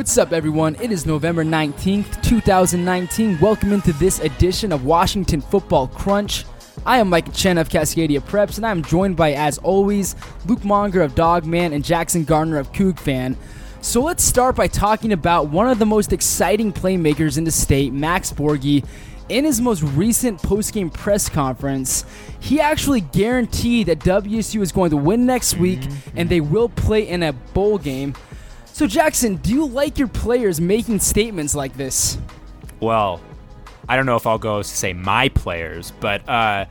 What's up, everyone? It is November 19th, 2019. Welcome into this edition of Washington Football Crunch. I am Micah Chen of Cascadia Preps, and I'm joined by, as always, Luke Mounger of Dawgman and Jackson Gardner of Coug Fan. So let's start by talking about one of the most exciting playmakers in the state, Max Borghi. In his most recent postgame press conference, he actually guaranteed that WSU is going to win next week mm-hmm. and they will play in a bowl game. So, Jackson, do you like your players making statements like this? Well, I don't know if I'll go to say my players, but uh,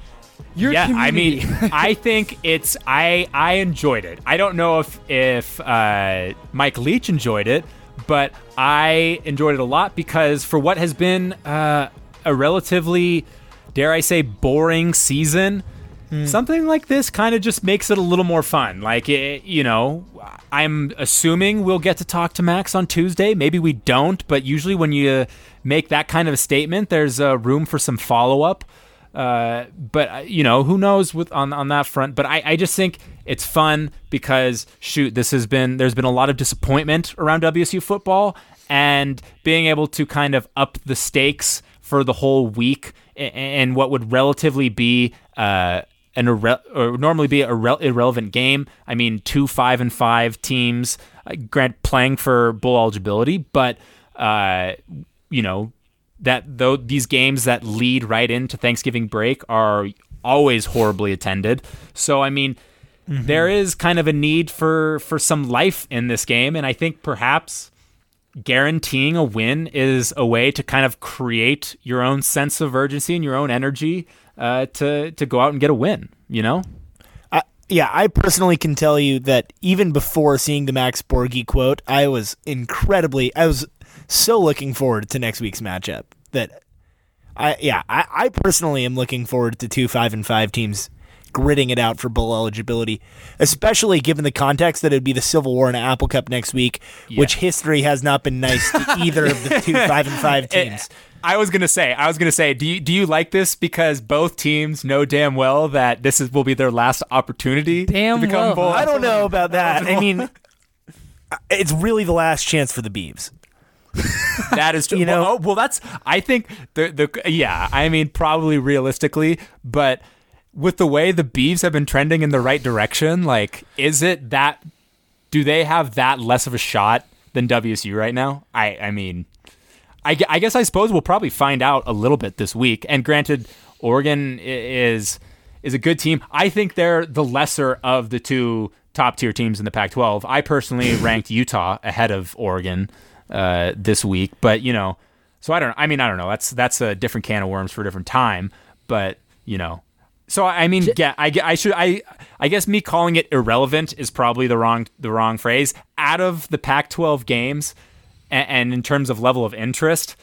Your yeah, I mean, I think it's I I enjoyed it. I don't know if if uh, Mike Leach enjoyed it, but I enjoyed it a lot because for what has been uh, a relatively, dare I say, boring season. Something like this kind of just makes it a little more fun. Like, it, you know, I'm assuming we'll get to talk to Max on Tuesday. Maybe we don't, but usually when you make that kind of a statement, there's uh, room for some follow up. Uh, but uh, you know, who knows with on on that front? But I, I just think it's fun because shoot, this has been there's been a lot of disappointment around WSU football, and being able to kind of up the stakes for the whole week and what would relatively be uh, an irre- or normally be a rel- irrelevant game. I mean, two five and five teams, uh, grant playing for bowl eligibility, but uh, you know that though these games that lead right into Thanksgiving break are always horribly attended. So I mean, there is kind of a need for for some life in this game, and I think perhaps guaranteeing a win is a way to kind of create your own sense of urgency and your own energy uh, to to go out and get a win. You know, I, yeah, I personally can tell you that even before seeing the Max Borghi quote, I was incredibly, I was so looking forward to next week's matchup. That I, yeah, I, I personally am looking forward to two five and five teams gritting it out for bowl eligibility, especially given the context that it would be the Civil War and Apple Cup next week, which history has not been nice to either of the two five and five eh, eh, teams. I was gonna say, I was gonna say, do you do you like this because both teams know damn well that this is will be their last opportunity Damn to become well. bowl? I don't know about that. I mean, it's really the last chance for the Beavs. That is true. You know- well, oh, well, that's. I think the the yeah. I mean, probably realistically, but with the way the Beavs have been trending in the right direction, like, is it that? Do they have that less of a shot than WSU right now? I I mean, I, I guess I suppose we'll probably find out a little bit this week. And granted, Oregon is is a good team. I think they're the lesser of the two top tier teams in the Pac-12. I personally ranked Utah ahead of Oregon uh, this week, but you know, so I don't. I mean, I don't know. That's that's a different can of worms for a different time. But you know, so I mean, yeah, I, I should I I guess me calling it irrelevant is probably the wrong the wrong phrase. Out of the Pac-12 games, and, and in terms of level of interest,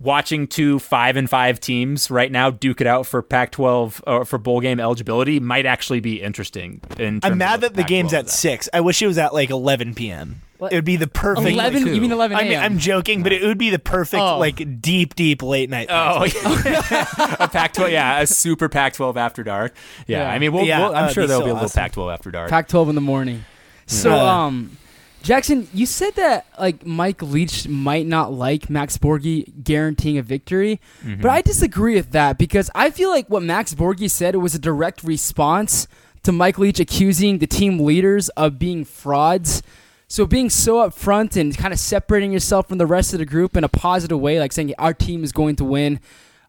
watching two five and five teams right now duke it out for Pac-12 or uh, for bowl game eligibility might actually be interesting. In I'm mad that the game's Pac-12 at is six. I wish it was at like 11 p.m. What? It would be the perfect. 11, you mean 11 I mean, a.m.? I'm joking, but it would be the perfect, Oh. like deep, deep late night. Oh, yeah. a Pac-12, yeah, a super Pac-12 after dark. Yeah, Yeah. I mean, we'll, Yeah, we'll- I'm that'd sure there'll so be a little awesome. Pac-12 after dark. Pac-12 in the morning. So, Yeah. um, Jackson, you said that like Mike Leach might not like Max Borghi guaranteeing a victory, but I disagree with that because I feel like what Max Borghi said was a direct response to Mike Leach accusing the team leaders of being frauds. So being so upfront and kind of separating yourself from the rest of the group in a positive way, like saying our team is going to win,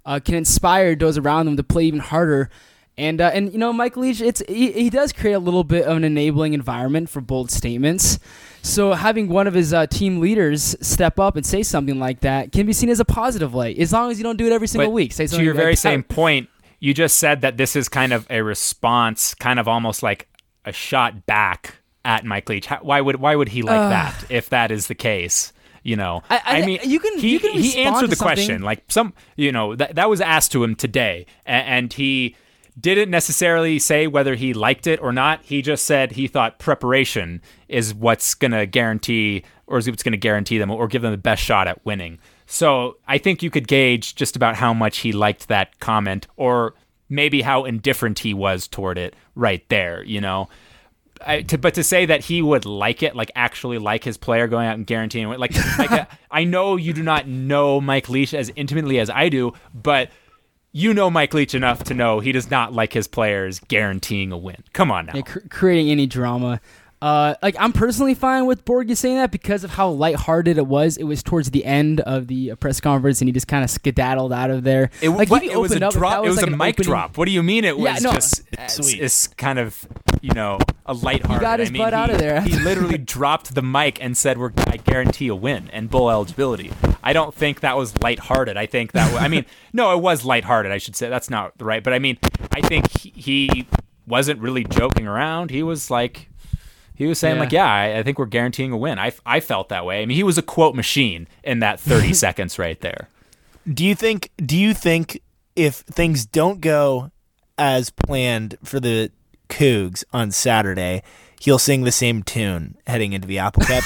uh, can inspire those around them to play even harder. And uh, and you know, Mike Leach, it's he, he does create a little bit of an enabling environment for bold statements. So having one of his uh, team leaders step up and say something like that can be seen as a positive light, as long as you don't do it every single But week. Say to your like very that. same point, you just said that this is kind of a response, kind of almost like a shot back at Mike Leach. How, why would why would he like that if that is the case? You know, I- I- mean, you can- he, you can he answered the something- question like some, you know, that that was asked to him today, and, and he didn't necessarily say whether he liked it or not. He just said he thought preparation is what's going to guarantee or is what's going to guarantee them or give them the best shot at winning. So I think you could gauge just about how much he liked that comment or maybe how indifferent he was toward it right there, you know. I, to, but to say that he would like it, like actually like his player going out and guaranteeing, like, like uh, I know you do not know Mike Leach as intimately as I do, but you know Mike Leach enough to know he does not like his players guaranteeing a win. Come on now, Yeah, cr- creating any drama. Uh, like I'm personally fine with Borghi saying that because of how lighthearted it was. It was towards the end of the uh, press conference, and he just kind of skedaddled out of there. It, like, what, it was a up, if that drop. It was like a mic opening- drop. What do you mean? It was Yeah, no, just it's, sweet. it's kind of you know a lighthearted. got his I mean, butt he, out of there. he literally dropped the mic and said, "We're I guarantee a win and bowl eligibility." I don't think that was lighthearted. I think that was, I mean, no, it was lighthearted. I should say that's not right. But I mean, I think he, he wasn't really joking around. He was like. He was saying Yeah. like, yeah, I, I think we're guaranteeing a win. I, I felt that way. I mean, he was a quote machine in that 30 seconds right there. Do you think? Do you think if things don't go as planned for the Cougs on Saturday, he'll sing the same tune heading into the Apple Cup?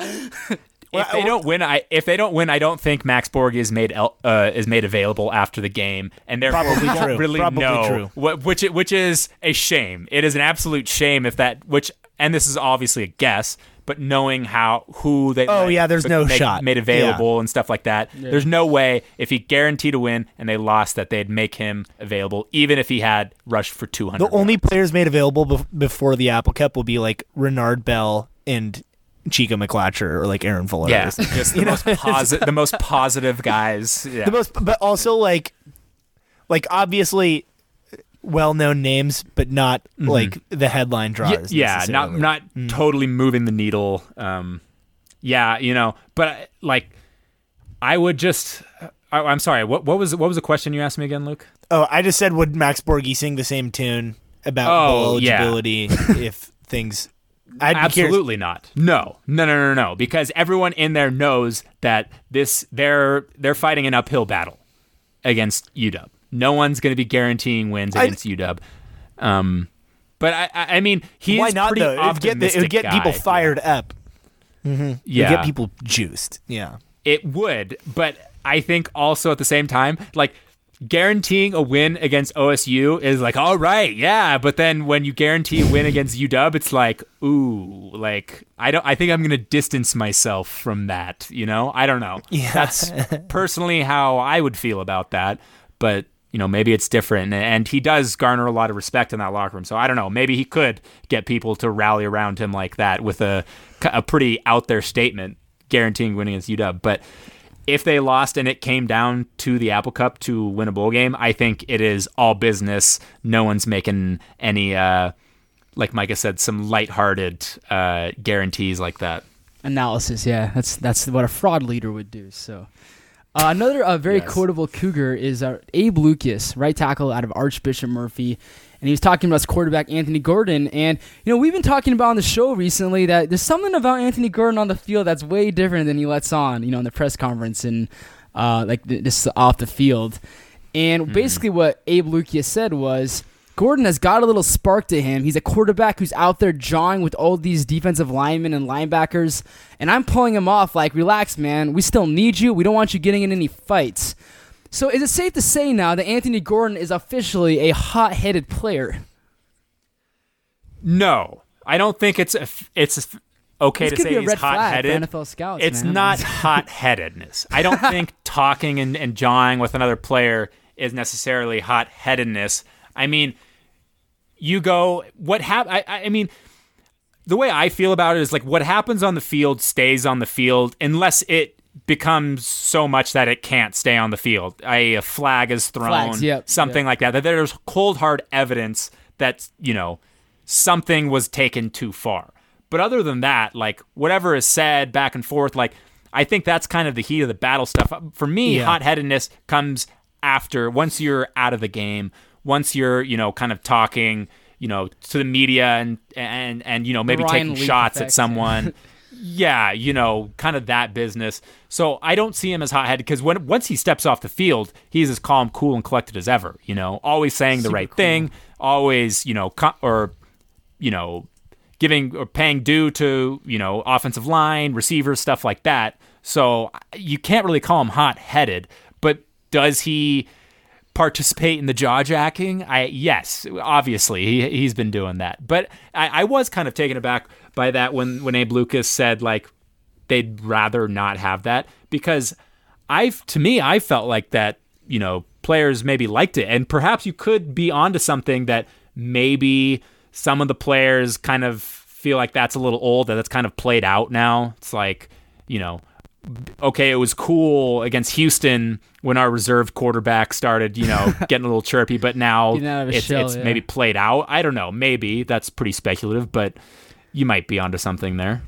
if they don't win, I if they don't win, I don't think Max Borg is made uh, is made available after the game, and therefore Probably we don't true. really Probably know true. what which which is a shame. It is an absolute shame if that which and this is obviously a guess, but knowing how who they Oh, let- yeah, there's no make- shot. made available and stuff like that. There's no way if he guaranteed a win and they lost that they'd make him available, even if he had rushed for 200. the only players made available bef- before the Apple Cup will be like Renard Bell and Chico McClatcher or like Aaron Fuller. yeah, just the most positive, the most positive guys. Yeah. the most, but also like, like obviously well-known names, but not like the headline Mm-hmm. Y- draws. yeah, not not totally moving the needle. Um, yeah, you know, but like, I would just. I, I'm sorry. What what was what was the question you asked me again, Luke? Oh, I just said would Max Borghi sing the same tune about Oh, bowl yeah. eligibility if things? I'd Absolutely not. No, no, no, no, no. Because everyone in there knows that this they're they're fighting an uphill battle against UW. No one's going to be guaranteeing wins I- against UW. Um, but I, I I mean, he's Why not pretty though? It would get the, it would optimistic get people guy. fired up. Yeah, It would get people juiced. Yeah. It would, but I think also at the same time, like guaranteeing a win against OSU is like, all right, yeah. But then when you guarantee a win against UW, it's like, ooh, like I don't. I think I'm gonna distance myself from that. You know, I don't know. Yeah. That's personally how I would feel about that. But you know, maybe it's different. And he does garner a lot of respect in that locker room. So I don't know. Maybe he could get people to rally around him like that with a a pretty out there statement guaranteeing winning against UW. But if they lost and it came down to the Apple Cup to win a bowl game, I think it is all business. No one's making any, uh, like Micah said, some lighthearted uh, guarantees like that. analysis. Yeah, that's that's what a fraud leader would do. So. Uh, another uh, very Yes. quotable Cougar is uh, Abe Lucas, right tackle out of Archbishop Murphy, and he was talking about his quarterback Anthony Gordon. And you know we've been talking about on the show recently that there's something about Anthony Gordon on the field that's way different than he lets on. You know in the press conference and uh, like th- this off the field. And basically what Abe Lucas said was. Gordon has got a little spark to him. He's a quarterback who's out there jawing with all these defensive linemen and linebackers, and I'm pulling him off like, relax, man. We still need you. We don't want you getting in any fights. So, is it safe to say now that Anthony Gordon is officially a hot headed player? No, I don't think it's a f it's okay This to say he's red flag hot-headed. NFL scouts. it's man. not hot headedness. I don't think talking and, and jawing with another player is necessarily hot headedness. I mean, you go, what hap- I, I mean, the way I feel about it is like what happens on the field stays on the field unless it becomes so much that it can't stay on the field. A, a flag is thrown, Flags, yep, something like that. That there's cold hard evidence that you know something was taken too far. But other than that, like whatever is said back and forth, like I think that's kind of the heat of the battle stuff. For me, Yeah. hot headedness comes after once you're out of the game, once you're, you know, kind of talking, you know, to the media and and and you know, maybe Ryan taking Leaf shots effect. at someone. yeah, you know, kind of that business. So I don't see him as hot headed because when once he steps off the field, he's as calm, cool, and collected as ever. You know, always saying the right cool. thing, always, you know, co- or you know, giving or paying due to, you know, offensive line, receivers, stuff like that. So uh, you can't really call him hot headed, but does he participate in the jaw jacking. I yes, obviously he he's been doing that. But I, I was kind of taken aback by that when when Abe Lucas said like they'd rather not have that because I've to me I felt like that you know players maybe liked it and perhaps you could be onto something that maybe some of the players kind of feel like that's a little old that that's kind of played out now. It's like you know okay, it was cool against Houston when our reserve quarterback started, you know, getting a little chirpy, but now it's, shell, it's yeah. maybe played out. I don't know. Maybe that's pretty speculative, but you might be onto something there.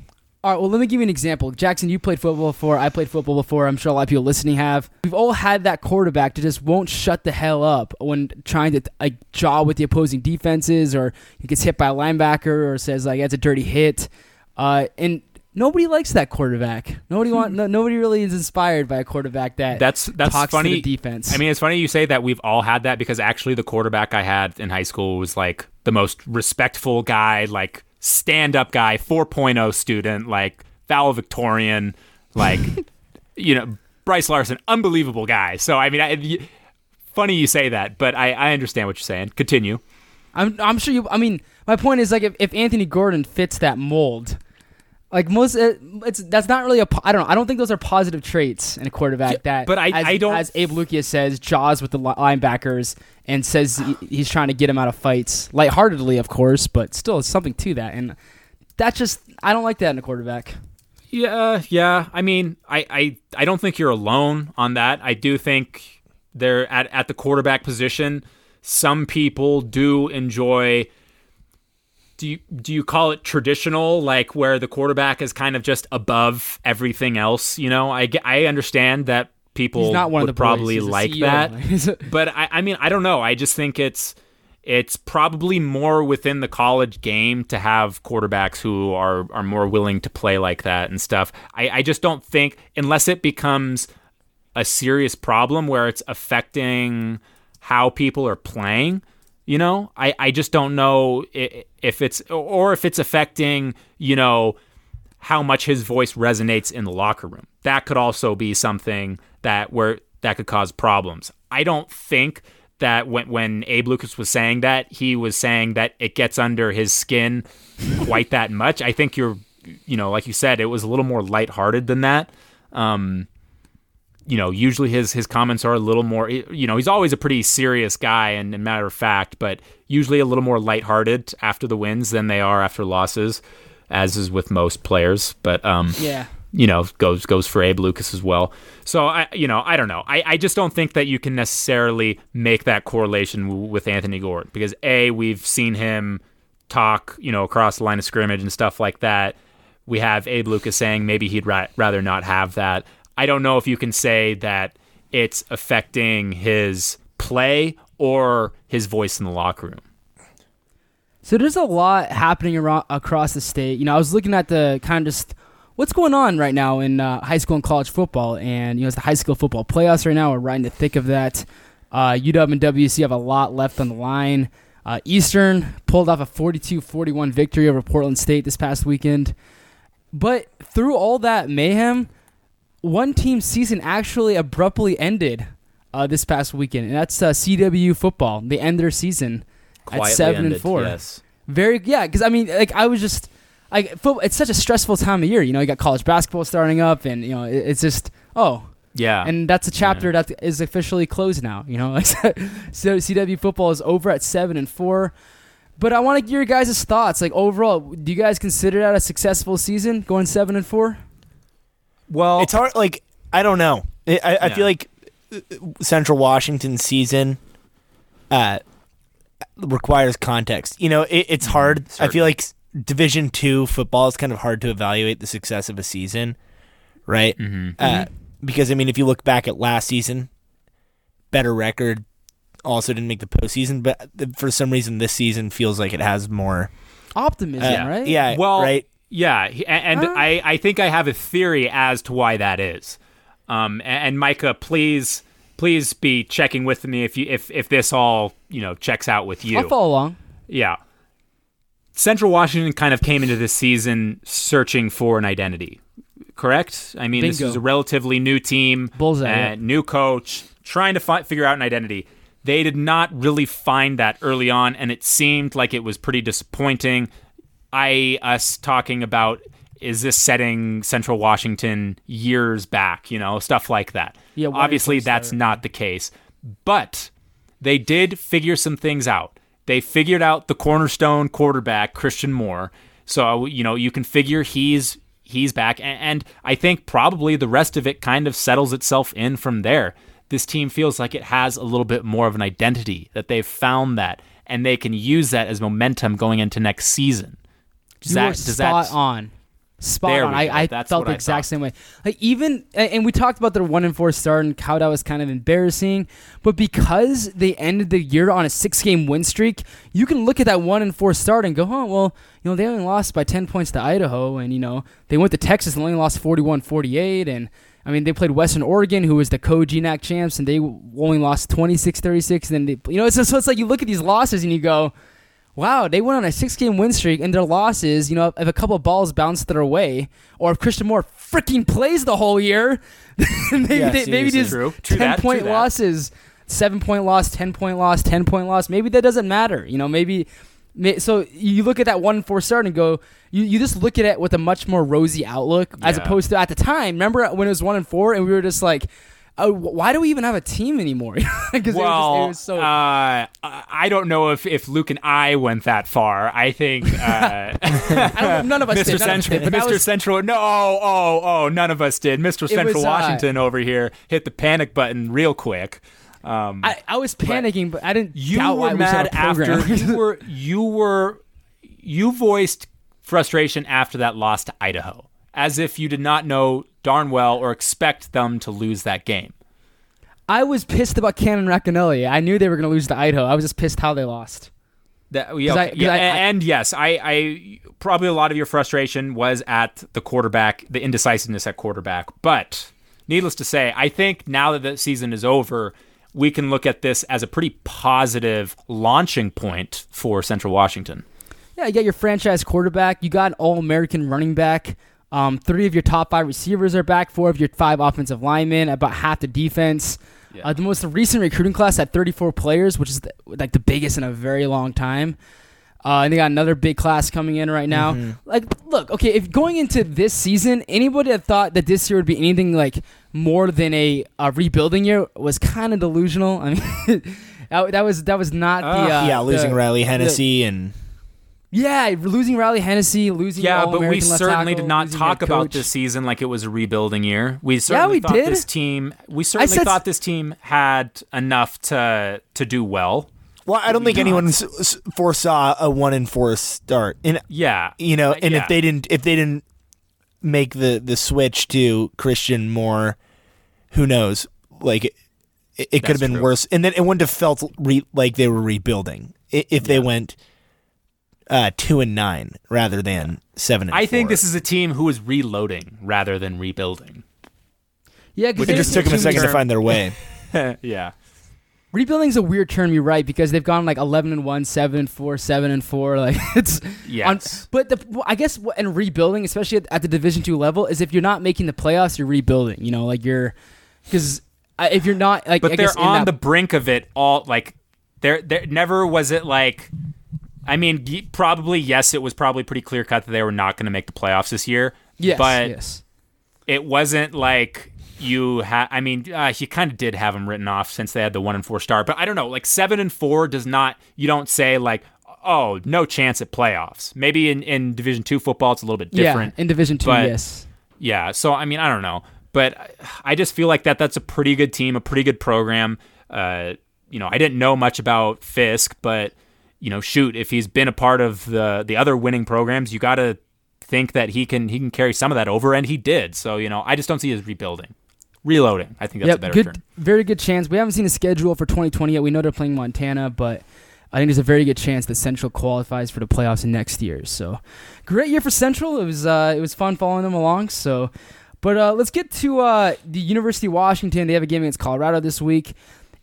All right, well, let me give you an example. Jackson, you played football before. I played football before. I'm sure a lot of people listening have. We've all had that quarterback that just won't shut the hell up when trying to like jaw with the opposing defenses, or he gets hit by a linebacker, or says like that's a dirty hit. Uh, and nobody likes that quarterback. Nobody want no, nobody really is inspired by a quarterback that that's that's talks funny. To the defense. I mean, it's funny you say that we've all had that because actually the quarterback I had in high school was like the most respectful guy, like stand up guy, 4.0 student, like valedictorian, like you know Bryce Larson, unbelievable guy. So I mean, I, funny you say that, but I, I understand what you're saying. Continue. I'm I'm sure you. I mean, my point is like if, if Anthony Gordon fits that mold like most, uh, it's that's not really a. I don't know. I don't think those are positive traits in a quarterback. Yeah, that, but I, as, I don't. As Abe Lucas says, jaws with the linebackers and says he's trying to get him out of fights, lightheartedly, of course, but still, it's something to that. And that just, I don't like that in a quarterback. Yeah, yeah. I mean, I, I, I don't think you're alone on that. I do think they're at at the quarterback position. Some people do enjoy do you do you call it traditional like where the quarterback is kind of just above everything else you know? I i understand that people not one would of the probably like that. but I, I mean i don't know. I just think it's it's probably more within the college game to have quarterbacks who are are more willing to play like that and stuff. I i just don't think unless it becomes a serious problem where it's affecting how people are playing you know, I, I just don't know if it's or if it's affecting, you know, how much his voice resonates in the locker room. That could also be something that where that could cause problems. I don't think that when when Abe Lucas was saying that, he was saying that it gets under his skin quite that much. I think you're you know, like you said, it was a little more lighthearted than that. Um, you know, usually his his comments are a little more. You know, he's always a pretty serious guy, and, and matter of fact, but usually a little more lighthearted after the wins than they are after losses, as is with most players. But um, yeah, you know, goes goes for Abe Lucas as well. So I, you know, I don't know. I, I just don't think that you can necessarily make that correlation with Anthony Gordon because a we've seen him talk, you know, across the line of scrimmage and stuff like that. We have Abe Lucas saying maybe he'd ra- rather not have that. I don't know if you can say that it's affecting his play or his voice in the locker room. So there's a lot happening around, across the state. You know, I was looking at the kind of just what's going on right now in uh, high school and college football, and you know, it's the high school football playoffs right now. We're right in the thick of that. Uh, UW and WC have a lot left on the line. Uh, Eastern pulled off a 42-41 victory over Portland State this past weekend. But through all that mayhem, one team's season actually abruptly ended uh, this past weekend, and that's uh, CW football. They end their season Quietly at seven ended, and four. Yes. Very yeah, because I mean, like I was just like football, it's such a stressful time of year. You know, you got college basketball starting up, and you know it, it's just oh yeah, and that's a chapter yeah. that is officially closed now. You know, so CW football is over at seven and four. But I want to hear your guys' thoughts. Like overall, do you guys consider that a successful season, going seven and four? Well, it's hard. Like I don't know. I, I, I feel like uh, Central Washington season uh, requires context. You know, it, it's mm-hmm. hard. I feel like Division two football is kind of hard to evaluate the success of a season, right? Mm-hmm. Uh, mm-hmm. Because I mean, if you look back at last season, better record, also didn't make the postseason, but for some reason this season feels like it has more optimism, uh, right? Yeah. Well, right. Yeah, and. I, I think I have a theory as to why that is. Um, and, and Micah, please please be checking with me if you if if this all you know checks out with you. I'll follow along. Yeah. Central Washington kind of came into this season searching for an identity. Correct? I mean, Bingo. this is a relatively new team, Bullseye, uh, new coach, trying to fi- figure out an identity. they did not really find that early on, and it seemed like it was pretty disappointing. I us talking about is this setting Central Washington years back, you know, stuff like that. Yeah, obviously that's started. not the case, but they did figure some things out. They figured out the cornerstone quarterback Christian Moore, so you know you can figure he's he's back, and, and I think probably the rest of it kind of settles itself in from there. This team feels like it has a little bit more of an identity that they've found that, and they can use that as momentum going into next season. Does you that- were spot that- on. Spot There on. I. I felt the I exact thought. same way. Like even, and we talked about their one and four start and how that was kind of embarrassing. But because they ended the year on a six game win streak, you can look at that one and four start and go, oh well, you know they only lost by ten points to Idaho, and you know they went to Texas and only lost 41-48 and. I mean, they played Western Oregon, who was the co-GNAC champs, and they only lost 26-36. And then they, you know, it's just, so it's like you look at these losses and you go, wow, they went on a six game win streak, and their losses, you know, if a couple of balls bounced their way, or if Christian Moore freaking plays the whole year, maybe Yeah, they, maybe just True. True 10 that, point losses, seven point loss, 10 point loss, 10 point loss, maybe that doesn't matter. You know, maybe. So you look at that one four start and go, you, you just look at it with a much more rosy outlook as opposed to at the time. Remember when it was one and four and we were just like, oh, why do we even have a team anymore? Because Well, it was, so. uh, I don't know if, if Luke and I went that far. I think uh, I don't, none of us Mr. did. None of us Central, did, Mr. was- Central, no, oh, oh, oh, none of us did. Mr. Central was, uh, Washington over here hit the panic button real quick. Um, I, I was panicking, but I didn't. you doubt were we mad after you were you were you voiced frustration after that loss to Idaho, as if you did not know darn well or expect them to lose that game. I was pissed about Cannon Racanelli. I knew they were going to lose to Idaho. I was just pissed how they lost. That, yeah, I- yeah, I- and yes, I, I probably a lot of your frustration was at the quarterback, the indecisiveness at quarterback. But needless to say, I think now that the season is over, we can look at this as a pretty positive launching point for Central Washington. Yeah, you got your franchise quarterback. You got an All American running back. Um, three of your top five receivers are back. Four of your five offensive linemen. About half the defense. Yeah. Uh, the most recent recruiting class had 34 players, which is the, like the biggest in a very long time. Uh, and they got another big class coming in right now. Like, look, okay, if going into this season, anybody that thought that this year would be anything like more than a, a rebuilding year was kind of delusional. I mean, that, that was that was not the Uh, uh, yeah, losing the- Reilly Hennessey and yeah, losing Reilly Hennessey, losing Yeah, but we certainly tackle, did not talk about this season like it was a rebuilding year. We certainly we thought did. this team. We certainly said- thought this team had enough to to do well. well, I don't think anyone s- s- foresaw a one and four start. And Yeah, you know, Uh, and yeah. if they didn't, if they didn't make the the switch to Christian Moore, who knows? Like it, it could have been true. worse, and then it wouldn't have felt re- like they were rebuilding i- if they went uh, two and nine rather than seven. and I think this is a team who is reloading rather than rebuilding. Yeah, because It just took them a second to find their way. yeah, rebuilding's a weird term. You're right because they've gone like 11 and 1, 7 and 4, 7 and 4. Like it's Yes. but the I guess what- and rebuilding, especially at, at the Division two level, is if you're not making the playoffs, you're rebuilding. You know, like you're because if you're not like, but I they're guess on that- the brink of it all. Like, there, there never was it like. I mean, probably yes, it was probably pretty clear cut that they were not going to make the playoffs this year. yes, but yes. it wasn't like you had. I mean, uh, you kind of did have them written off since they had the one and four start. But I don't know. Like seven and four does not. You don't say like, oh, no chance at playoffs. Maybe in in Division two football, it's a little bit different. Yeah, in Division two, but- yes. Yeah, so I mean, I don't know, but I- I just feel like that that's a pretty good team, a pretty good program. Uh, you know, I didn't know much about Fisk, but you know, shoot, if he's been a part of the the other winning programs, you got to think that he can he can carry some of that over, and he did. So you know, I just don't see his rebuilding, reloading. I think that's Yep, a better good, term. very good chance. We haven't seen a schedule for 2020 yet. We know they're playing Montana, but I think there's a very good chance that Central qualifies for the playoffs in next year. So, great year for Central. It was uh, it was fun following them along. So, but uh, let's get to uh, the University of Washington. They have a game against Colorado this week,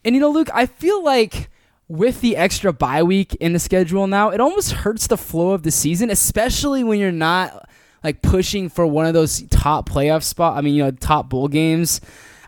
and you know, Luke, I feel like with the extra bye week in the schedule now, it almost hurts the flow of the season, especially when you're not like pushing for one of those top playoff spot. I mean, you know, top bowl games.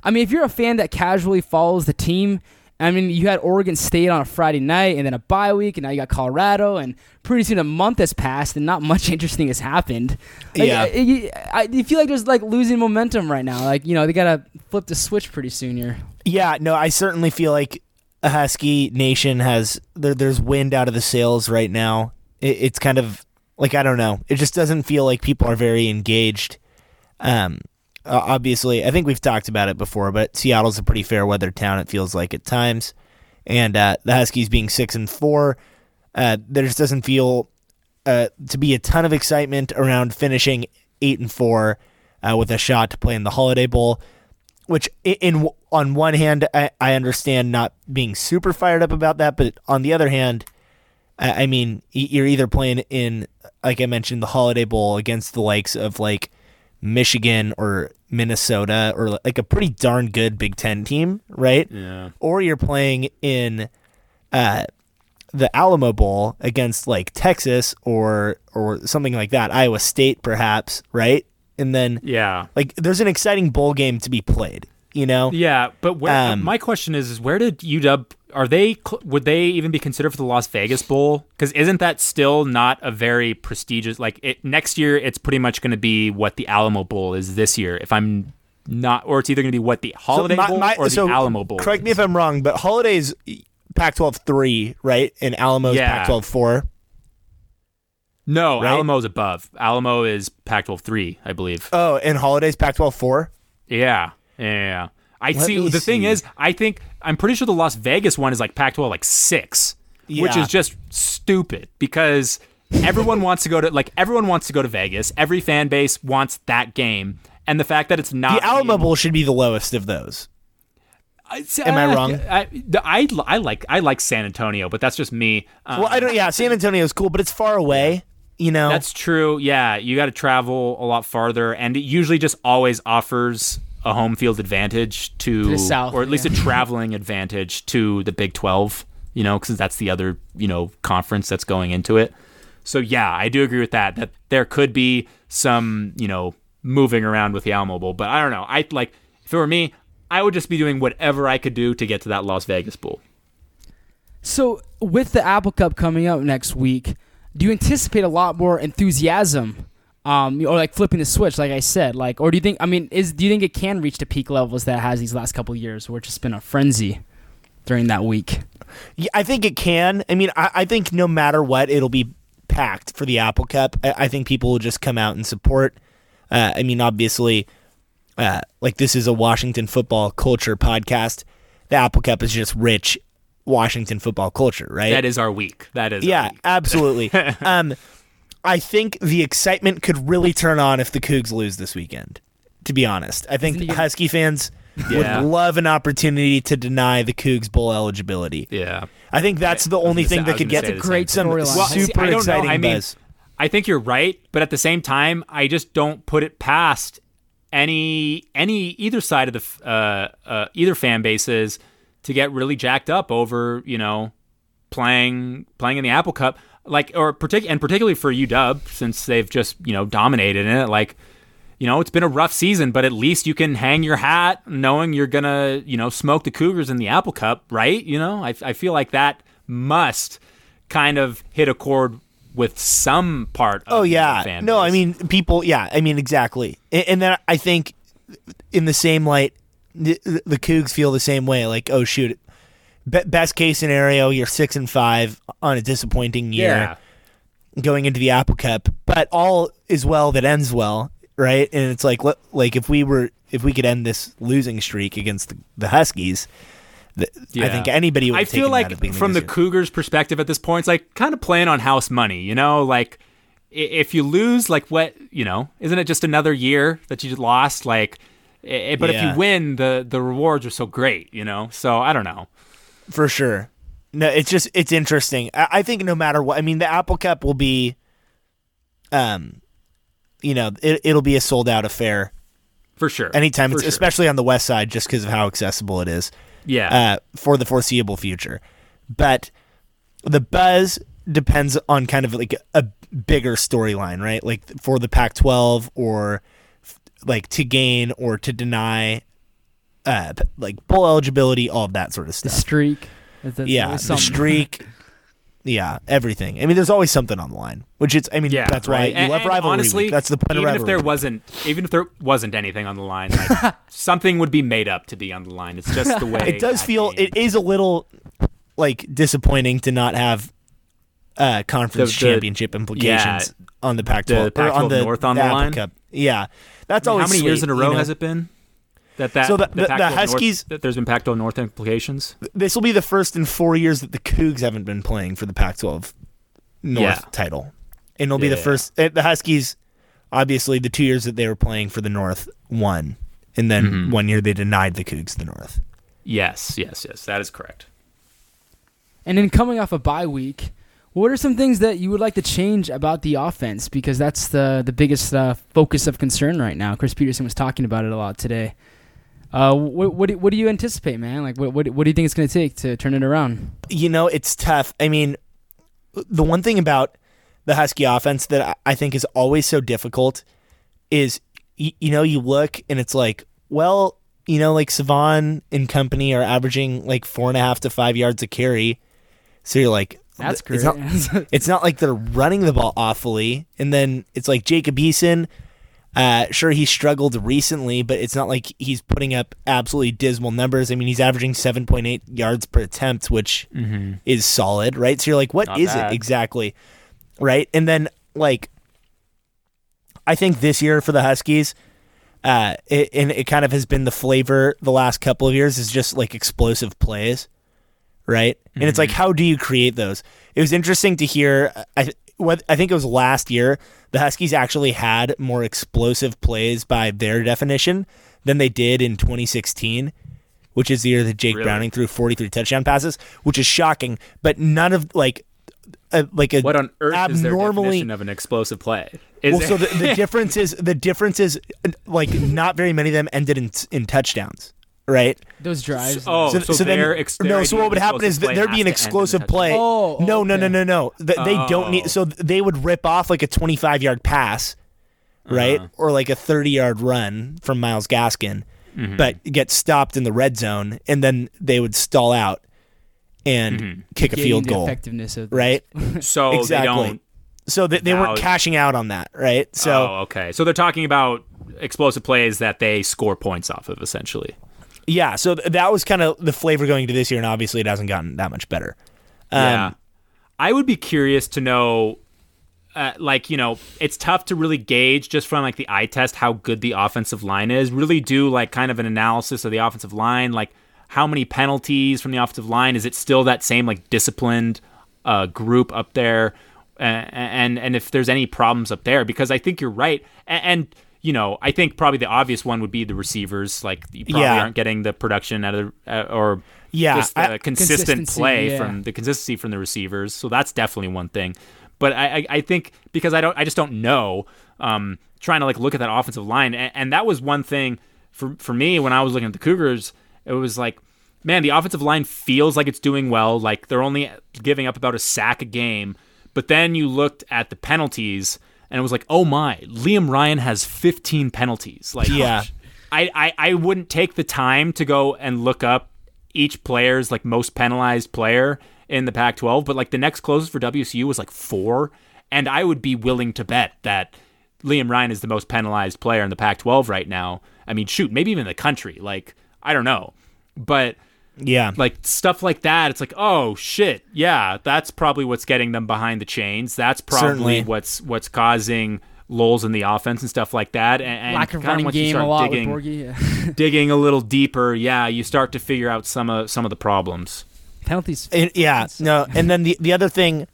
I mean, if you're a fan that casually follows the team, I mean, you had Oregon State on a Friday night, and then a bye week, and now you got Colorado, and pretty soon a month has passed, and not much interesting has happened. Like, Yeah. I, I, I feel like there's like losing momentum right now. Like you know, they gotta flip the switch pretty soon here. Yeah, no, I certainly feel like a Husky Nation has there, there's wind out of the sails right now. It, it's kind of like I don't know. It just doesn't feel like people are very engaged. Um, obviously, I think we've talked about it before, but Seattle's a pretty fair weather town. It feels like at times, and uh, the Huskies being six and four, uh, there just doesn't feel uh, to be a ton of excitement around finishing eight and four uh, with a shot to play in the Holiday Bowl which in on one hand I, I understand not being super fired up about that but on the other hand I, I mean you're either playing in like I mentioned the Holiday Bowl against the likes of like Michigan or Minnesota or like a pretty darn good Big 10 team right Yeah. or you're playing in uh the Alamo Bowl against like Texas or or something like that Iowa State perhaps right and then Yeah. like there's an exciting bowl game to be played you know Yeah, but where, Um, my question is, is where did UW are they would they even be considered for the Las Vegas Bowl? Cuz isn't that still not a very prestigious like it, next year it's pretty much going to be what the Alamo Bowl is this year if I'm not or it's either going to be what the Holiday my- Bowl my- or the Alamo Bowl. correct me if i'm wrong but holidays pac-12 3 right and alamo's Yeah. pac-12 4 No, right? Alamo's above. Alamo is Pac-12 3, I believe. oh and holidays pac-12 4 Yeah, yeah. yeah. I Let see. me The thing is, I think I'm pretty sure the Las Vegas one is like Pac-12 like six, which is just stupid because everyone wants to go to like everyone wants to go to Vegas. Every fan base wants that game, and the fact that it's not the alamo being- bowl should be the lowest of those I- am I wrong? I, I, I like I like San Antonio, but that's just me. Um, well i don't yeah san Antonio is cool but it's far away you know That's true. Yeah, you got to travel a lot farther, and it usually just always offers a home field advantage to, To the south, or at least yeah. a traveling advantage to the Big Twelve. You know, because that's the other you know conference that's going into it. So yeah, I do agree with that. That there could be some you know moving around with the Alamo Bowl, but I don't know. I like if it were me, I would just be doing whatever I could do to get to that Las Vegas Bowl. So with the Apple Cup coming up next week, do you anticipate a lot more enthusiasm? Um, or like flipping the switch, like I said, like, or do you think? I mean, is do you think it can reach the peak levels that it has these last couple years, where it's just been a frenzy during that week? Yeah, I think it can. I mean, I, I think no matter what, it'll be packed for the Apple Cup. I, I think people will just come out and support. Uh, I mean, obviously, uh, like this is a Washington football culture podcast. The Apple Cup is just rich Washington football culture, right? That is our week. That is our yeah, week. absolutely. um, I think the excitement could really turn on if the Cougs lose this weekend. To be honest, I think Isn't he- Husky fans Yeah. would love an opportunity to deny the Cougs bowl eligibility. Yeah. I think that's the only gonna say- thing that could get say That's a the great some storyline. Well, see, super I don't know. exciting I mean, buzz. I think you're right, but at the same time, I just don't put it past any any either side of the uh, uh, either fan bases to get really jacked up over you know playing playing in the Apple Cup, like or partic- and particularly for UW since they've just you know dominated in it, like. You know, it's been a rough season, but at least you can hang your hat knowing you're going to, you know, smoke the Cougars in the Apple Cup, right? You know, I, I feel like that must kind of hit a chord with some part of Oh the yeah, no, I mean people. Yeah, I mean exactly. And, and then I think in the same light, the, the Cougs feel the same way. Like, oh shoot, be- best case scenario, you're six and five on a disappointing year. yeah. going into the Apple Cup, but all is well that ends well, right? And it's like like if we were if we could end this losing streak against the, the Huskies, th- I think anybody would. I feel like from the year. Cougars' perspective at this point, it's like kind of playing on house money, you know? Like, if you lose, like, what, you know, isn't it just another year that you just lost? Like, i- but if you win, the, the rewards are so great, you know? So I don't know. for sure. No, it's just it's interesting. I, I think no matter what, I mean, the Apple Cup will be, um, you know, it, it'll be a sold out affair For sure. anytime, For it's, sure. especially on the west side, just because of how accessible it is. Yeah. uh, for the foreseeable future. But the buzz depends on kind of like a bigger storyline, right? Like for the Pac 12 or like to gain or to deny uh, like bowl eligibility, all of that sort of The stuff. streak. That's- that's yeah, always the streak. Yeah, everything. I mean, there's always something on the line, which is. I mean, Yeah, that's right. why you And- love rivalry. Honestly, week. That's the point even of if there week. wasn't, even if there wasn't anything on the line, like, something would be made up to be on the line. It's just the way it does feel. game- It is a little like disappointing to not have uh, conference The- the- championship implications on the Pac-12 The or on Pac-12 the, North on the Apple line? Cup. Yeah, that's I mean, always how many years in a row you know? has it been? That that So the- the- the Pac-12 North- Huskies- that there's been Pac-12 North implications. This will be the first in four years that the Cougs haven't been playing for the Pac-12 North Yeah. title, and it'll be the Yeah. first. uh, The Huskies, obviously, the two years that they were playing for the North won, and then Mhm. one year they denied the Cougs the North. Yes, yes, yes. That is correct. And then coming off a bye week, what are some things that you would like to change about the offense? Because that's the the biggest uh, focus of concern right now. Chris Petersen was talking about it a lot today. Uh, what what do, what do you anticipate, man? Like, what what, what do you think it's going to take to turn it around? you know, it's tough. I mean, the one thing about the Husky offense that I- think is always so difficult is, you, you know, you look and it's like, well, you know, like Salvon and company are averaging like four and a half to five yards a carry. So you're like, That's great. It's not, it's not like they're running the ball awfully. And then it's like Jacob Eason. Uh, sure, he struggled recently, but it's not like he's putting up absolutely dismal numbers. I mean, he's averaging 7.8 yards per attempt, which Mm-hmm. is solid, right? So you're like, what Not is bad. it exactly? Right? And then, like, I think this year for the Huskies, uh, it, and it kind of has been the flavor the last couple of years is just like explosive plays, right? And it's like, Mm-hmm. how do you create those? It was interesting to hear. I what I think it was last year. The Huskies actually had more explosive plays by their definition than they did in 2016, which is the year that Jake Really? Browning threw 43 touchdown passes, which is shocking. But none of like, a, like a What on earth is their abnormally definition of an explosive play? Is well, so the, the difference is the difference is like not very many of them ended in in touchdowns, right? Those drives. oh, so, then their ex- no. So what would happen is that there'd be an to end in explosive play. Oh, no, no, no, okay. no, no. Th- They don't Oh. need. So they would rip off like a 25 yard pass, right, Uh-huh. or like a 30 yard run from Myles Gaskin, Mhm. but get stopped in the red zone, and then they would stall out and Mhm. kick a field goal, effectiveness of right? so exactly. they don't. So they, they weren't cashing out on that, right? So. oh, okay. So they're talking about explosive plays that they score points off of, essentially. Yeah, so th- that was kind of the flavor going to this year, and obviously it hasn't gotten that much better. Um, yeah. I would be curious to know, uh, like, you know, it's tough to really gauge just from like the eye test how good the offensive line is. Really do like kind of an analysis of the offensive line, like how many penalties from the offensive line. Is it still that same like disciplined uh, group up there? Uh, and and if there's any problems up there, because I think you're right, and, and you know, I think probably the obvious one would be the receivers. Like you probably Yeah. aren't getting the production out of the, uh, or Yeah, just the I- consistent play yeah. from the consistency from the receivers. So that's definitely one thing. But I, I, I think because I don't, I just don't know. Um, trying to like look at that offensive line, and, and that was one thing for for me when I was looking at the Cougars. It was like, man, the offensive line feels like it's doing well. Like they're only giving up about a sack a game. But then you looked at the penalties, and it was like, oh my, Liam Ryan has 15 penalties. Like, Yeah. I, I, I wouldn't take the time to go and look up each player's like most penalized player in the Pac-12, but like the next closest for WCU was like four, and I would be willing to bet that Liam Ryan is the most penalized player in the Pac-12 right now. I mean, shoot, maybe even the country. Like, I don't know, but yeah, like stuff like that, it's like, oh shit, yeah, that's probably what's getting them behind the chains. That's probably Certainly. what's what's causing lulls in the offense and stuff like that. And, and Lack of kinda running once you game a start lot digging, with Borghi. Yeah. digging a little deeper, yeah, you start to figure out some of some of the problems. Penalties. And- yeah, no. And then the the other thing,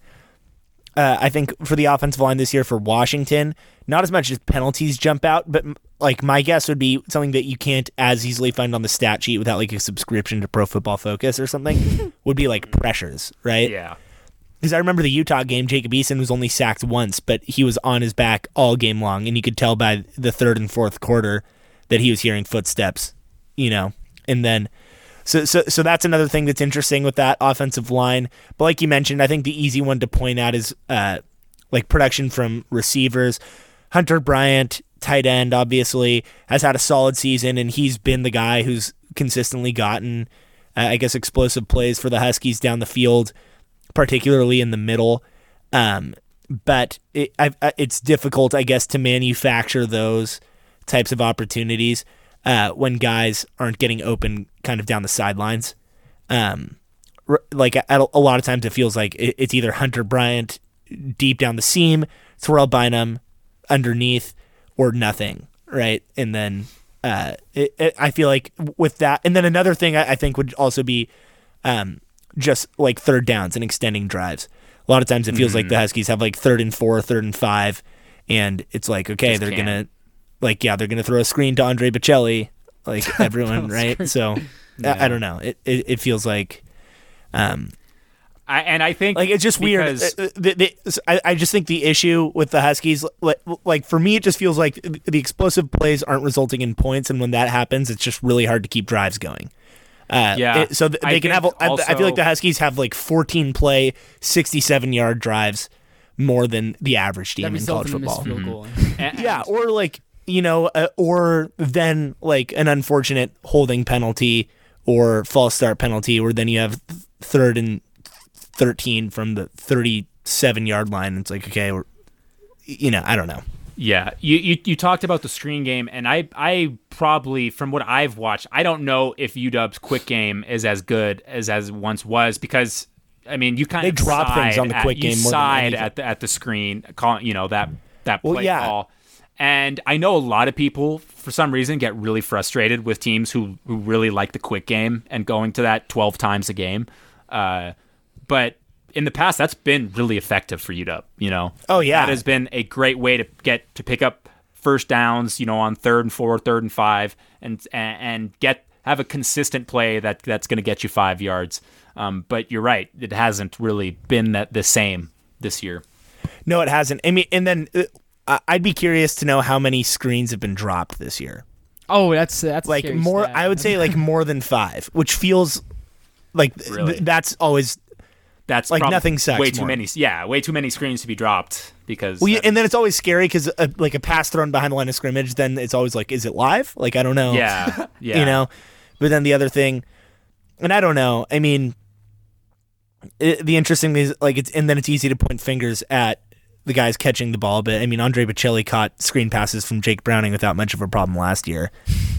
uh, I think for the offensive line this year for Washington, not as much as penalties jump out, but like my guess would be something that you can't as easily find on the stat sheet without like a subscription to Pro Football Focus or something would be like pressures, right? Yeah. Because I remember the Utah game, Jacob Eason was only sacked once, but he was on his back all game long, and you could tell by the third and fourth quarter that he was hearing footsteps, you know. And then, so so so that's another thing that's interesting with that offensive line. But like you mentioned, I think the easy one to point out is uh, like production from receivers. Hunter Bryant, tight end, obviously has had a solid season, and he's been the guy who's consistently gotten, uh, I guess, explosive plays for the Huskies down the field, particularly in the middle. Um, but it, I, it's difficult, I guess, to manufacture those types of opportunities uh, when guys aren't getting open kind of down the sidelines. Um, like a, a lot of times it feels like it's either Hunter Bryant deep down the seam, Terrell Bynum underneath, or nothing, right? And then uh, it, it, I feel like with that, and then another thing I, I think would also be um, just like third downs and extending drives. A lot of times it feels mm-hmm. like the Huskies have like third and four, third and five, and it's like okay, just they're can't. gonna like yeah, they're gonna throw a screen to Andre Baccellia, like everyone, right? So yeah. I, I, don't know. It, it it feels like um I, and I think like it's just weird. Uh, uh, the, the, I, I just think the issue with the Huskies, like, like for me, it just feels like the explosive plays aren't resulting in points, and when that happens, it's just really hard to keep drives going. Uh, yeah. It, so th- they I can have. Also, I feel like the Huskies have like 14 play, 67 yard drives more than the average team in college football. Mm-hmm. yeah, or like you know, uh, or then like an unfortunate holding penalty or false start penalty, where then you have third and 13 from the 37 yard line. It's like, okay, we're, you know, I don't know. Yeah, you, you you talked about the screen game, and I I probably from what I've watched, I don't know if UW's quick game is as good as as once was because I mean you kind they of drop things on the quick at, game. You side at the at the screen, calling you know that that play well, yeah. call. And I know a lot of people, for some reason, get really frustrated with teams who, who really like the quick game and going to that 12 times a game. Uh, but in the past, that's been really effective for UW. You know, oh yeah, that has been a great way to get to pick up first downs. You know, on third and four, third and five, and and get have a consistent play that that's going to get you five yards. Um, but you're right, it hasn't really been that the same this year. No, it hasn't. I mean, and then uh, I'd be curious to know how many screens have been dropped this year. Oh, that's that's like more. Stat. I would say like more than five, which feels like really? th- that's always that's like nothing sucks. Way too more. many, yeah, way too many screens to be dropped because. Well, and then it's always scary because like a pass thrown behind the line of scrimmage, then it's always like, is it live? Like I don't know. Yeah, yeah. you know, but then the other thing, and I don't know. I mean, it, the interesting thing is like it's and then it's easy to point fingers at the guys catching the ball. But I mean, Andre Baccellia caught screen passes from Jake Browning without much of a problem last year.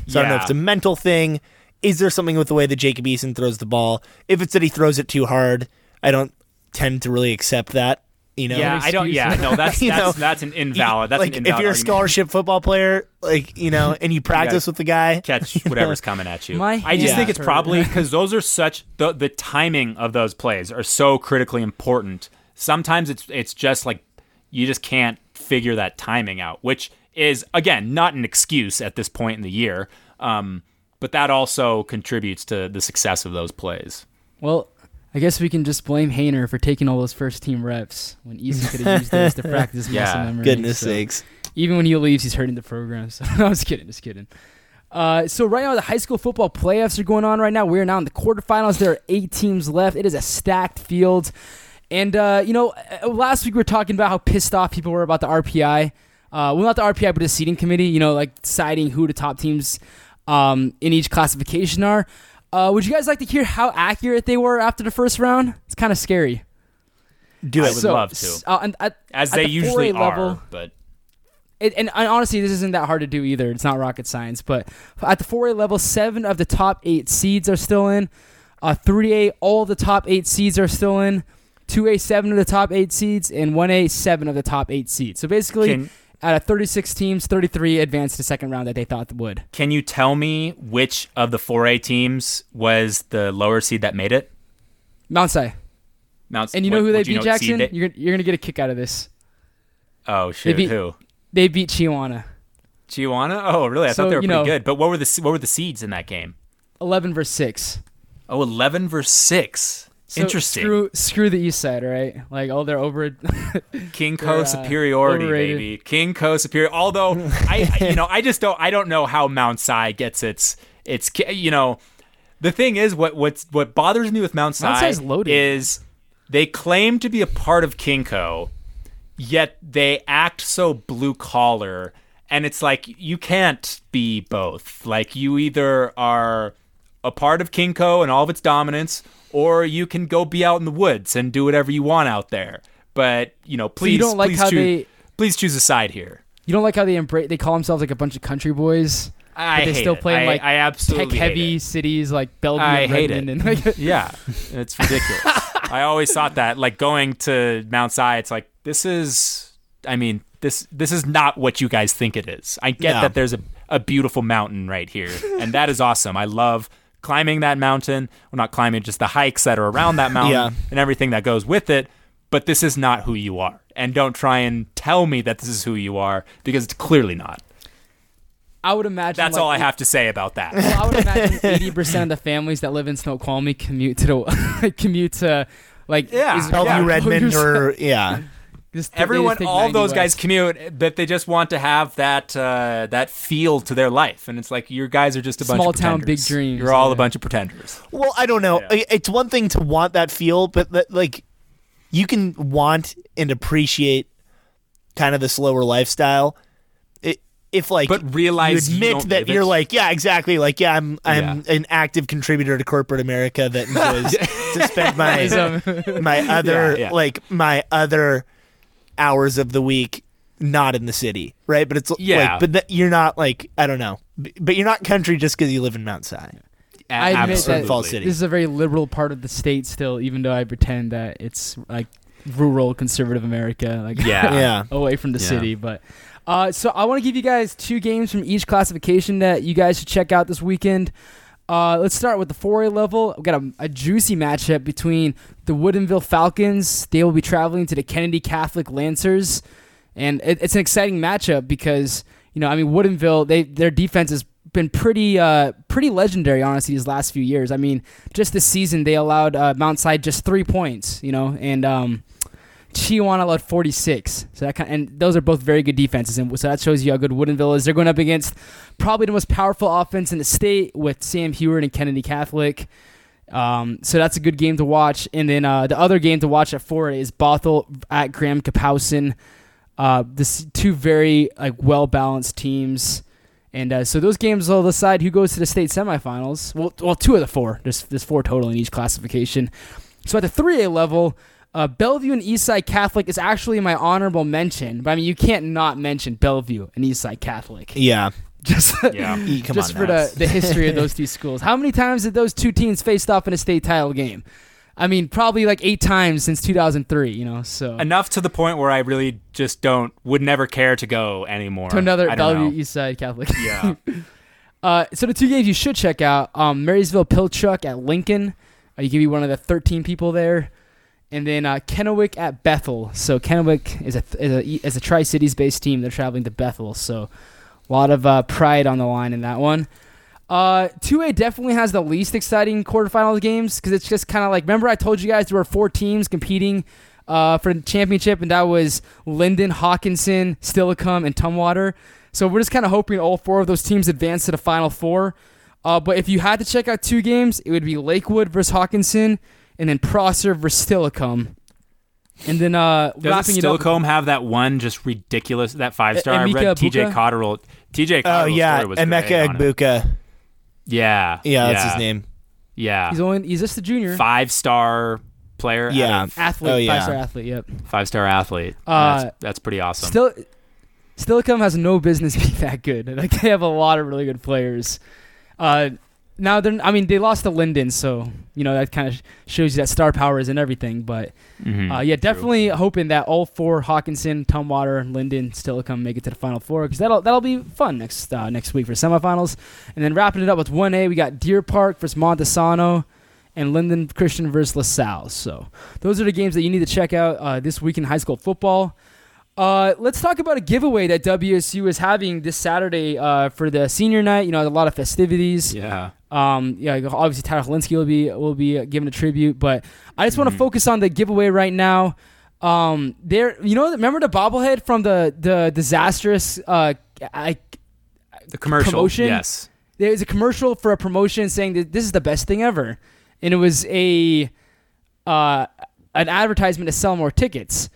So yeah. I don't know if it's a mental thing. Is there something with the way that Jacob Eason throws the ball? If it's that he throws it too hard, I don't tend to really accept that. You know, yeah, I don't. Yeah, no, that's that's, know, that's an invalid. That's like an invalid if you're a scholarship football player, like you know, and you practice you with the guy, catch whatever's know? coming at you. My I just think it's probably because those are such the the timing of those plays are so critically important. Sometimes it's it's just like you just can't figure that timing out, which is again not an excuse at this point in the year. Um, but that also contributes to the success of those plays. Well, I guess we can just blame Haener for taking all those first team reps when Eason could have used those to practice yeah. muscle memory. Goodness so sakes. Even when he leaves, he's hurting the program. So I was kidding, just kidding. Uh, so right now the high school football playoffs are going on right now. We're now in the quarterfinals. There are eight teams left. It is a stacked field. And uh, you know, uh, last week we were talking about how pissed off people were about the RPI. Uh, well, not the RPI, but the seating committee. You know, like deciding who the top teams um, in each classification are. Uh, would you guys like to hear how accurate they were after the first round? It's kind of scary. Do it. I would so, love to. Uh, and at, As they the usually are, but. It, and, and, honestly, this isn't that hard to do either. It's not rocket science. But at the 4A level, seven of the top eight seeds are still in. Uh, 3A, all the top eight seeds are still in. 2A, seven of the top eight seeds. And 1A, seven of the top eight seeds. So basically, Can, out of 36 teams, 33 advanced to second round that they thought would. Can you tell me which of the 4A teams was the lower seed that made it? Mount Si. Mount. And you know who they beat, know Jackson? They- you're you're gonna get a kick out of this. Oh shit! They beat, who? They beat Chiawana. Chiawana? Oh, really? I so, thought they were pretty know, good. But what were the what were the seeds in that game? 11 versus six. Oh, 11 versus six. So Interesting. Screw, screw the East Side, right? Like, oh, they're over. KingCo uh, superiority, overrated. baby. KingCo superior. Although I, you know, I just don't. I don't know how Mount Si gets its its. You know, the thing is, what what's what bothers me with Mount Mount is they claim to be a part of KingCo, yet they act so blue collar, and it's like you can't be both. Like you either are a part of KingCo and all of its dominance, or you can go be out in the woods and do whatever you want out there. But you know, please, you don't like please how choose, they- please choose a side here. You don't like how they embrace? They call themselves like a bunch of country boys. I but they still play in like I absolutely hate tech-heavy it. cities like Bellevue I and hate Redmond it. and like yeah, it's ridiculous. I always thought that, like going to Mount Si, it's like this is. I mean, this this is not what you guys think it is. I get No. that there's a a beautiful mountain right here, and that is awesome. I love climbing that mountain. Well, not climbing, just the hikes that are around that mountain Yeah. and everything that goes with it. But this is not who you are, and don't try and tell me that this is who you are because it's clearly not. I would imagine That's like, all I have to say about that. Well, I would imagine eighty percent of the families that live in Snoqualmie commute to the commute to like Yeah. Bellevue, Yeah. Redmond, or yeah. Just- everyone just all 90 those guys commute but they just want to have that uh, that feel to their life and it's like your guys are just a bunch Small of town, big dreams, you're all yeah. a bunch of pretenders Well, I don't know. Yeah. It's one thing to want that feel, but that, like you can want and appreciate kind of the slower lifestyle. It, if like But realize you you admit don't that live you're it. like, yeah, exactly. Like, yeah, I'm I'm an active contributor to corporate America that enjoys to spend my my other Yeah, yeah. like my other hours of the week not in the city, right? But it's Yeah. like, but th- you're not like I don't know, B- but you're not country just because you live in Mount Si. A- I admit absolutely. that Fall City. this is a very liberal part of the state still, even though I pretend that it's like rural conservative America, like Yeah. Yeah. away from the Yeah. city. But uh, so I want to give you guys two games from each classification that you guys should check out this weekend. Uh, let's start with the 4A level. We've got a, a juicy matchup between the Woodinville Falcons. They will be traveling to the Kennedy Catholic Lancers, and it, it's an exciting matchup because you know I mean Woodinville they their defense has been pretty uh, pretty legendary honestly these last few years. I mean just this season they allowed uh, Mount Si just three points, you know, and um, Chiawana allowed 46. So that kind and those are both very good defenses, and so that shows you how good Woodinville is. They're going up against probably the most powerful offense in the state with Sam Huard and Kennedy Catholic. Um, so that's a good game to watch. And then uh, the other game to watch at four is Bothell at Graham Kapowsin. Uh, this two very like well balanced teams. And uh, so those games will decide who goes to the state semifinals. Well, well, two of the four. There's there's four total in each classification. So at the 3A level, uh, Bellevue and Eastside Catholic is actually my honorable mention. But I mean, you can't not mention Bellevue and Eastside Catholic. Yeah. Just yeah Come just on for now. the, the history of those two schools. How many times did those two teams faced off in a state title game? I mean, probably like eight times since 2003. You know, so enough to the point where i really just don't would never care to go anymore to another Bellevue know. East Side Catholic. yeah Uh, so the two games you should check out: um, Marysville Pilchuck at Lincoln. Uh, you can be one of the 13 people there, and then uh, Kennewick at Bethel. So Kennewick is a is a, is a Tri Cities based team. They're traveling to Bethel, so a lot of uh, pride on the line in that one. Uh, 2A definitely has the least exciting quarterfinals games because it's just kind of like remember I told you guys there were four teams competing uh, for the championship and that was Lynden, Hockinson, Steilacoom, and Tumwater. So we're just kind of hoping all four of those teams advance to the final four. Uh, but if you had to check out two games, it would be Lakewood versus Hockinson and then Prosser versus Steilacoom. And then uh, does wrapping. Steilacoom have that one just ridiculous that five star i read tj Ibuka? cotterill tj Oh Cotterill's yeah, story was Emeka great. Egbuka. yeah Yeah, that's his name. yeah He's only he's just a junior five star player Yeah. athlete, Oh, yeah. five star athlete. Yep. five star athlete Uh, that's, that's pretty awesome Still, Steilacoom has no business being that good. Like they have a lot of really good players. Uh, now they're, I mean, they lost to Lynden, so you know that kind of shows you that star power is in everything. But Mhm, uh, yeah, true. definitely hoping that all four Hockinson, Tumwater, Lynden, Steilacoom make it to the final four because that'll that'll be fun next uh, next week for semifinals. And then wrapping it up with one A, we got Deer Park versus Montesano. And Lynden Christian versus LaSalle. So those are the games that you need to check out uh, this week in high school football. Uh, let's talk about a giveaway that WSU is having this Saturday uh, for the senior night. You know, a lot of festivities. yeah Um, yeah, obviously Tyler Hilinski will be will be given a tribute, but I just want Mhm. to focus on the giveaway right now. Um, there, you know, remember the bobblehead from the the disastrous uh, I, the commercial promotion? yes there's a commercial for a promotion saying that this is the best thing ever, and it was a uh, an advertisement to sell more tickets.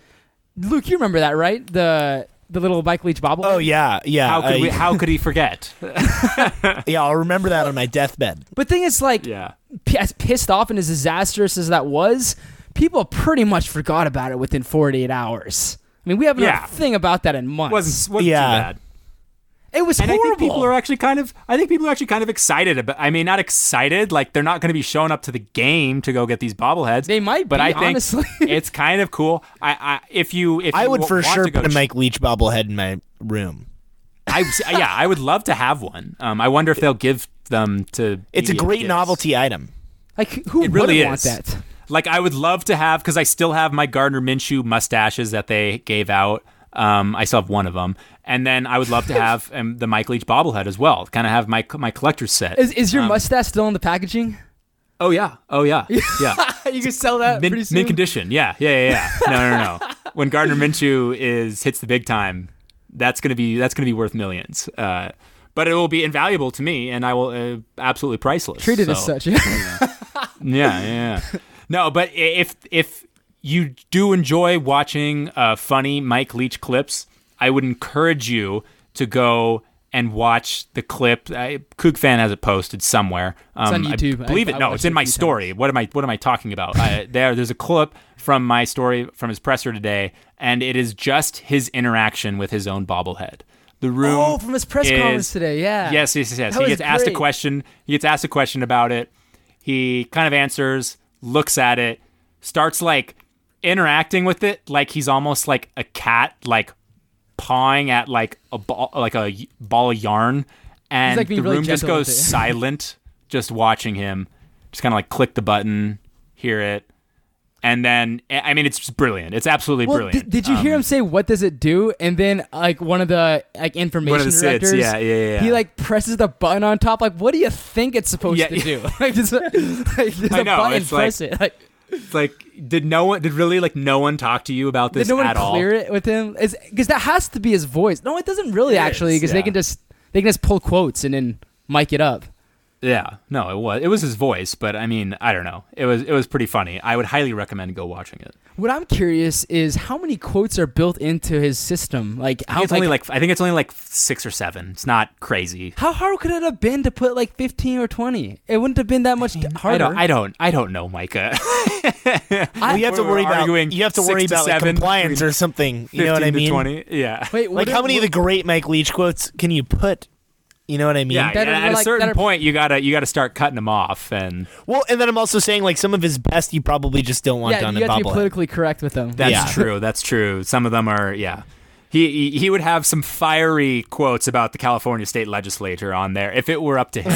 Luke, you remember that, right? The the little Mike Leach bobblehead. Oh yeah, yeah. How could I- we? How could he forget? yeah, I'll remember that on my deathbed. But thing is, like, yeah. p- as pissed off and as disastrous as that was, people pretty much forgot about it within 48 hours. I mean, we haven't Yeah. heard a thing about that in months. wasn't wasn't Yeah. too bad. It was And I think people are actually kind of. I think people are actually kind of excited about. I mean, not excited. Like they're not going to be showing up to the game to go get these bobbleheads. They might but be, I think honestly. it's kind of cool. I, I if you if I you would w- for want sure to put a Mike Leach bobblehead in my room. I yeah, I would love to have one. Um, I wonder if they'll give them to. It's a great kids. novelty item. like, who It really wouldn't want that? Like I would love to have because I still have my Gardner Minshew mustaches that they gave out. Um, I still have one of them, and then I would love to have um, the Mike Leach bobblehead as well. Kind of have my my collector's set. Is, is your Um, mustache still in the packaging? Oh yeah, oh yeah, yeah. you can sell that Min, pretty soon. mint condition. Yeah, yeah, yeah, yeah. No, no, no. when Gardner Minshew is hits the big time, that's gonna be that's gonna be worth millions. Uh, but it will be invaluable to me, and I will uh, absolutely priceless. Treated as such. Yeah, yeah. yeah. No, but if if you do enjoy watching uh, funny Mike Leach clips, I would encourage you to go and watch the clip. I, CougFan has it posted somewhere. Um, on YouTube. I- believe I it. No, it's in my story. What am I? What am I talking about? I, there, there's a clip from my story from his presser today, and it is just his interaction with his own bobblehead. The room. oh, from his press is- conference today. Yeah. Yes, yes, yes. He gets asked a question. He gets asked a question about it. He kind of answers, looks at it, starts like interacting with it, like he's almost like a cat, like pawing at like a ball, like a ball of yarn, and like the really room just goes silent, just watching him. Just kind of like click the button, hear it, and then I mean, it's just brilliant. It's absolutely Well, brilliant. did, did you hear Um, him say what does it do? And then like one of the like information the directors, yeah, yeah, yeah, he like presses the button on top. Like, what do you think it's supposed Yeah, to yeah. do? like, just, like, there's I a know, button, it's like- press it. Like, It's like, did no one, did really like no one talk to you about this did no one at all? clear it with him? Is because that has to be his voice. No, it doesn't really It actually, because they can just they can just pull quotes and then mic it up. Yeah, no, it was it was his voice, but I mean, I don't know. It was it was pretty funny. I would highly recommend go watching it. What I'm curious is how many quotes are built into his system. Like I how think it's only like I think it's only like six or seven. It's not crazy. how hard could it have been to put like 15 or 20? It wouldn't have been that much I harder. don't, I don't, I don't know, Micah. Well, you have to worry about arguing you have to worry to about like, compliance or something. You know what I mean? Twenty, yeah. Wait, Like what how if- many of the great Mike Leach quotes can you put? You know what I mean? Yeah, that are at a like- certain are- point, you gotta you gotta start cutting them off, and Well, and then I'm also saying like some of his best you probably just don't want yeah, done you in have to be politically correct with them. that's Yeah. true. That's true. Some of them are, yeah. He, he he would have some fiery quotes about the California state legislature on there if it were up to him.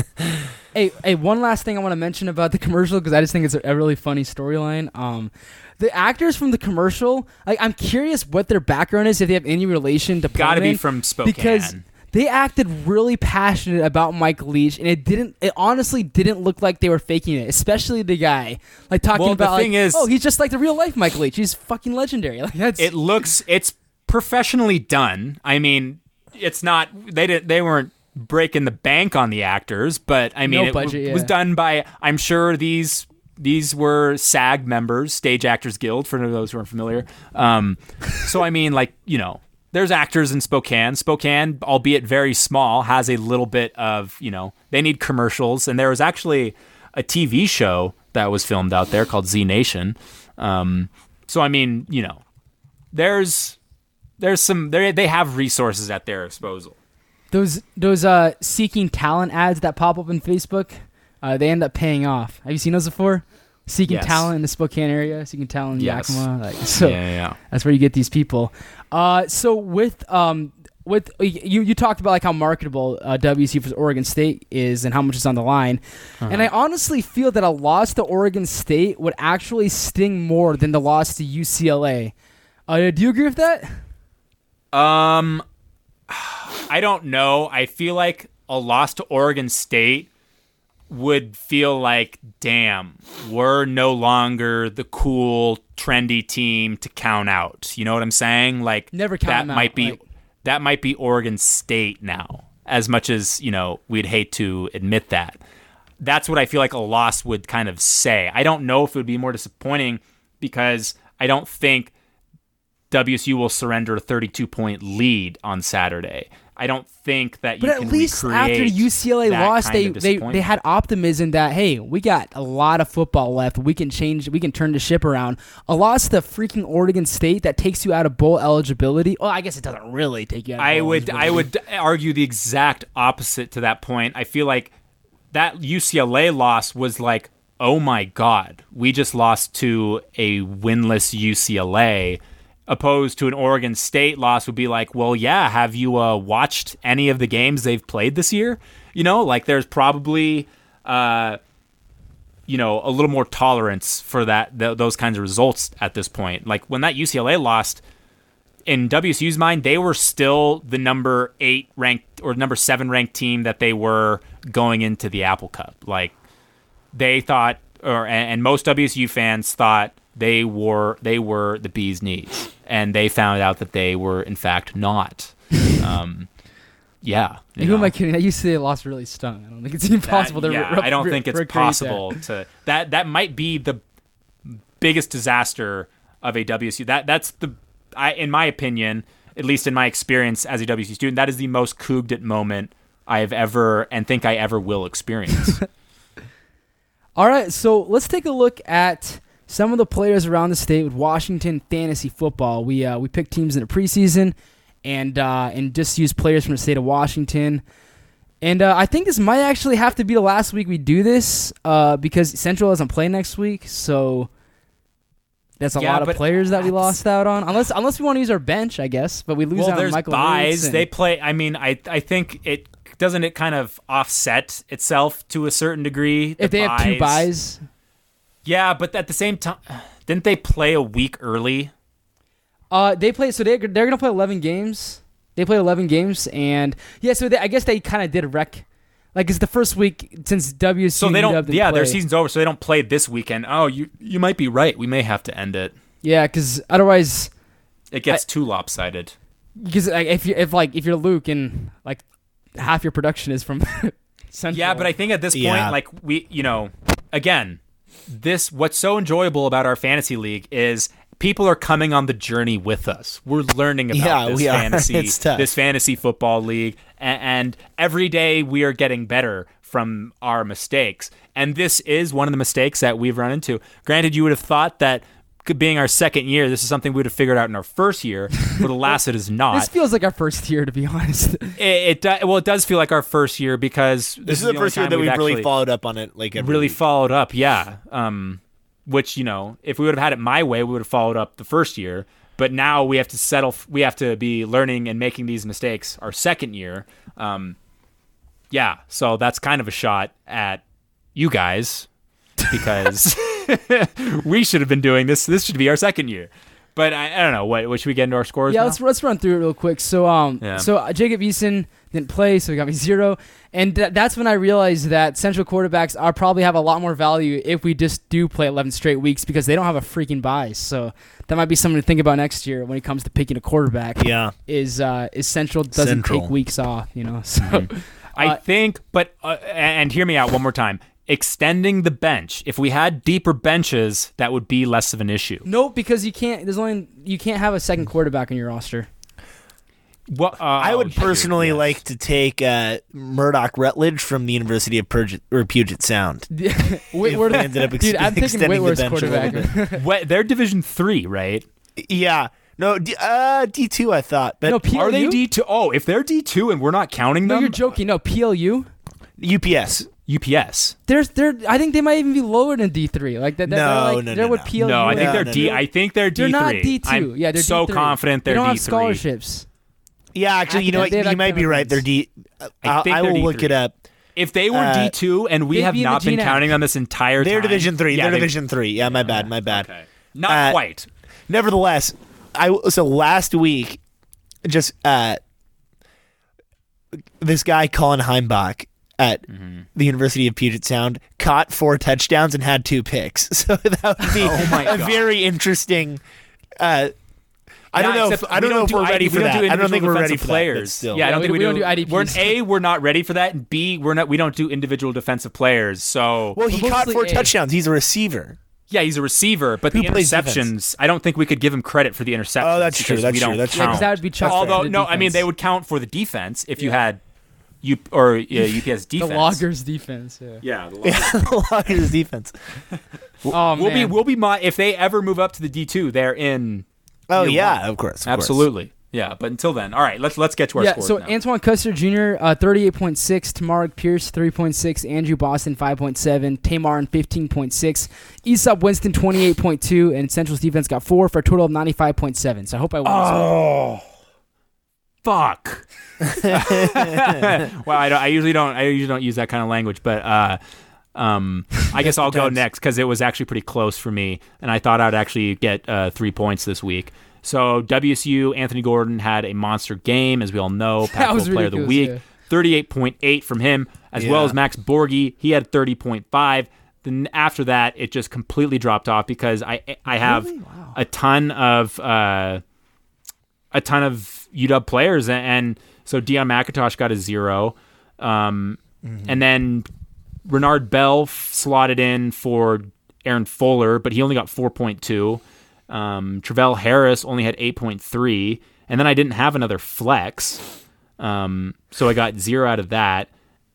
Hey, hey, one last thing I want to mention about the commercial because I just think it's a, a really funny storyline. Um, the actors from the commercial, like, I'm curious what their background is, if they have any relation to Gotta be from Spokane. because they acted really passionate about Mike Leach, and it didn't. It honestly didn't look like they were faking it, especially the guy, like talking Well, the about, like, thing is- oh, he's just like the real life Mike Leach. He's fucking legendary. Like that's it looks it's professionally done. I mean, it's not they didn't they weren't breaking the bank on the actors, but I mean No it budget, w- yeah. was done by I'm sure these these were SAG members, Stage Actors Guild, for those who aren't familiar. Um, so I mean, like you know, there's actors in Spokane. Spokane, albeit very small, has a little bit of you know they need commercials, and there was actually a TV show that was filmed out there called Z Nation. Um, so I mean, you know, there's there's some they they have resources at their disposal. Those those uh seeking talent ads that pop up in Facebook. Uh, they end up paying off. Have you seen those before? Seeking Yes. talent in the Spokane area, seeking talent in Yes. Yakima. Like, so yeah. that's where you get these people. Uh, so with um with you you talked about like how marketable uh, WC for Oregon State is and how much is on the line, and I honestly feel that a loss to Oregon State would actually sting more than the loss to UCLA. Uh, do you agree with that? Um, I don't know. I feel like a loss to Oregon State would feel like, damn, we're no longer the cool, trendy team to count out. You know what I'm saying? Like Never count that out, might be like- that might be Oregon State now. As much as you know, we'd hate to admit that. That's what I feel like a loss would kind of say. I don't know if it would be more disappointing because I don't think WSU will surrender a 32 point lead on Saturday. I don't think that you But at least after UCLA lost, they, they they had optimism that hey, we got a lot of football left. We can change. We can turn the ship around. A loss to freaking Oregon State that takes you out of bowl eligibility. Well, I guess it doesn't really take you out. Of I bowl would I would argue the exact opposite to that point. I feel like that UCLA loss was like, oh my god, we just lost to a winless UCLA. Opposed to an Oregon State loss would be like, well, yeah, have you uh, watched any of the games they've played this year? You know, like there's probably, uh, you know, a little more tolerance for that th- those kinds of results at this point. Like when that UCLA lost, in WSU's mind, they were still the number eight ranked or number seven ranked team that they were going into the Apple Cup. Like they thought, or and, and most WSU fans thought they were they were the bee's knees, and they found out that they were in fact not. um, yeah, you Who am know. I kidding? That UCLA loss really stung. I don't think it's even possible That- yeah, re- I don't re- think it's that. possible to that. That might be the biggest disaster of a WSU. That that's the, I in my opinion, at least in my experience as a WSU student, that is the most cooged it moment I have ever and think I ever will experience. All right, so let's take a look at some of the players around the state with Washington fantasy football. We uh, we picked teams in the preseason, and uh, and just use players from the state of Washington. And uh, I think this might actually have to be the last week we do this uh, because Central doesn't play next week, so that's a Yeah, lot of players that we lost out on. Unless unless we want to use our bench, I guess. But we lose well, out on Michael buys. And- They play. I mean, I I think it doesn't it kind of offset itself to a certain degree. the if they have two byes. Yeah, but at the same time, didn't they play a week early? Uh, they play. So they they're gonna play eleven games. They play eleven games, and yeah. So they, I guess they kind of did wreck. Like it's the first week since WSU. So they don't. didn't Yeah, their season's over, so they don't play this weekend. Oh, you you might be right. We may have to end it. Yeah, because otherwise, It gets too lopsided. because like, if you if like if you're Luke and like half your production is from Central. Yeah, but I think at this point, Yeah. like we, you know, again, this what's so enjoyable about our fantasy league is people are coming on the journey with us. We're learning about Yeah, this fantasy, this fantasy football league, and, and every day we are getting better from our mistakes. And this is one of the mistakes that we've run into. Granted, you would have thought that. Being our second year, this is something we would have figured out in our first year, but alas, it is not. this feels like our first year to be honest. It, it do, well, it does feel like our first year because This is the only first year that we've really followed up on it. Like every really week. followed up. Yeah, um, which you know, if we would have had it my way, we would have followed up the first year. But now we have to settle. We have to be learning and making these mistakes our second year. Um, yeah, so that's kind of a shot at you guys because we should have been doing this. This should be our second year. But I, I don't know. What, what should we get into our scores? yeah, now? let's let's run through it real quick. So um, Yeah. so uh, Jacob Eason didn't play, so he got me zero, and th- that's when I realized that Central quarterbacks are probably have a lot more value if we just do play eleven straight weeks because they don't have a freaking bye. So that might be something to think about next year when it comes to picking a quarterback. Yeah. is uh, is Central doesn't Central. take weeks off, you know. So I Uh, think, but uh, and hear me out one more time. Extending the bench. If we had deeper benches, that would be less of an issue. no, because you can't. There's only you can't have a second quarterback in your roster. Well, uh, I would oh, personally yes. like to take uh, Murdoch Rutledge from the University of Puget, or Puget Sound. Whitworth, they ended up ex- dude, I'm thinking extending the Whitworth's bench a little quarterback. What, they're Division Three, right? Yeah. No, D, uh, D2, I thought. But no, PLU. Are they D two? Oh, if they're D two and we're not counting them, No, them, you're joking. No, PLU. UPS. UPS. There's they're. I think they might even be lower than D three. Like that. that No, they're like, no, they're no, what no. No, I think they're no, D. no. I think they're D They're not D two. Yeah, they're so D3. confident they they're don't D have three. scholarships. Yeah, actually, you know what? Academic- they You might be right. They're academic D. I I'll- think I they're will look D3. it up. If they were Uh, D two and we have be not been counting on this entire They're time, Division Three. Yeah, They're they- Division Three. Yeah, my bad. My bad. Okay. Not Uh, quite. Nevertheless, I so last week, just uh, this guy Colin Heimbach at Mm-hmm. the University of Puget Sound caught four touchdowns and had two picks. So that would be Oh my a God. very interesting. Uh, I don't Yeah, know. If, I don't we know if do we're ready for that. I don't think we're ready for players. that. Yeah, I don't we- think we, we don't do. do IDPs. We're a we're not ready for that, and b we're not we don't do individual defensive players. So Well, he caught four A. touchdowns. He's a receiver. Yeah, he's a receiver, but Who the plays interceptions, I don't think we could give him credit for the interceptions. Oh, that's true, that's we true, don't that's Yeah, true. 'cause that would be Chuck. Although for the no, I mean they would count for the defense if you had U or uh, UPS defense. the loggers defense. Yeah. Yeah, the the Lockers defense. Oh we'll be we'll be my if they ever move up to the D two, they're in Oh yeah, one. of course, of course. absolutely. Yeah, but until then, all right, let's let's get to our yeah, scores so now. Antoine Custer Jr. Uh, thirty-eight point six, Tamarick Pierce three point six, Andrew Boston five point seven, Tamarin fifteen point six, Easop Winston twenty-eight point two, and Central's defense got four for a total of ninety-five point seven. So I hope I won. this one. oh, fuck. well, I, don't, I usually don't. I usually don't use that kind of language, but uh, um, I guess I'll go next because it was actually pretty close for me, and I thought I'd actually get uh, three points this week. So WSU Anthony Gordon had a monster game, as we all know. That Pac-12 was Player of the Week, yeah. thirty-eight point eight from him, as well as Max Borghi. He had thirty point five. Then after that, it just completely dropped off because I I have a ton of uh, a ton of UW players, and, and so Deon McIntosh got a zero, um, and then Renard Bell slotted in for Aaron Fuller, but he only got four point two. Um, Travell Harris only had eight point three, and then I didn't have another flex, um, so I got zero out of that.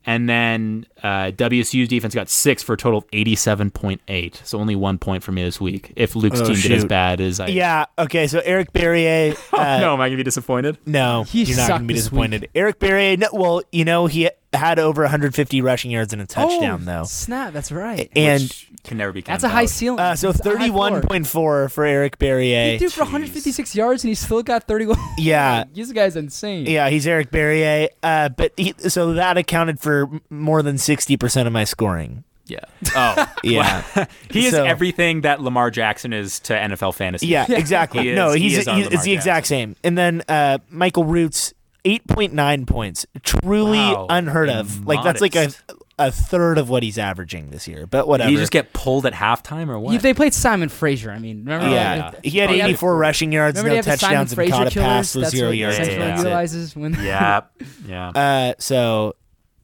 And then uh, WSU's defense got six for a total of eighty-seven point eight. So only one point for me this week. If Luke's Oh, team did as bad as I, Yeah. Okay. So Eric Barriere. Oh, uh, no, am I gonna be disappointed? No, He you're not going to be this disappointed. Eric Barriere. No, well, you know he had over 150 rushing yards and a touchdown oh, though, Snap, that's right. and Which can never be. That's a high out. ceiling. uh, so That's a high floor. 31.4 for Eric Barriere. He threw for 156 yards and he still got 31. Yeah. this guy's insane. Yeah, he's Eric Barriere. Uh, but he, so that accounted for more than 60% of my scoring. Yeah. Oh, Yeah. he is So- everything that Lamar Jackson is to NFL fantasy. Yeah, exactly. He is- no, he he's is our he's- it's the exact same. And then uh, Michael Roots, 8.9 points. Truly Wow. unheard of. Like that's like a a third of what he's averaging this year. But whatever. Did he just get pulled at halftime or what? You- they played Simon Fraser. I mean, remember? yeah, that- he had Oh, yeah. 84 rushing yards, Remember no they have the Simon touchdowns, and Frazier caught a pass with That's zero what yards. Central Yeah, yeah. utilizes when yeah, yeah. Uh, so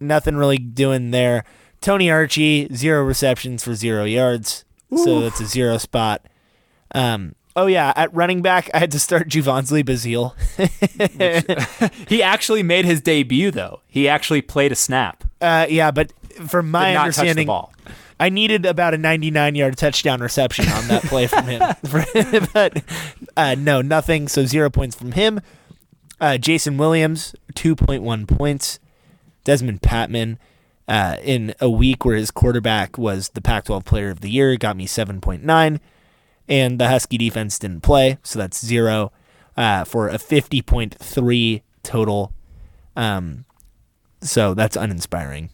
nothing really doing there. Tony Archie, zero receptions for zero yards. So that's a zero spot. Um, oh yeah, at running back, I had to start Juvansley Bazile. He actually made his debut though. He actually played a snap. Uh, yeah, but from my Did not touch the understanding, ball. I needed about a 99 yard touchdown reception on that play from him. but uh, no, nothing. So zero points from him. Uh, Jason Williams, 2.1 points. Dezmon Patmon, uh, in a week where his quarterback was the Pac 12 player of the year, got me 7.9. And the Husky defense didn't play. So that's zero uh, for a 50.3 total. Um, so that's uninspiring.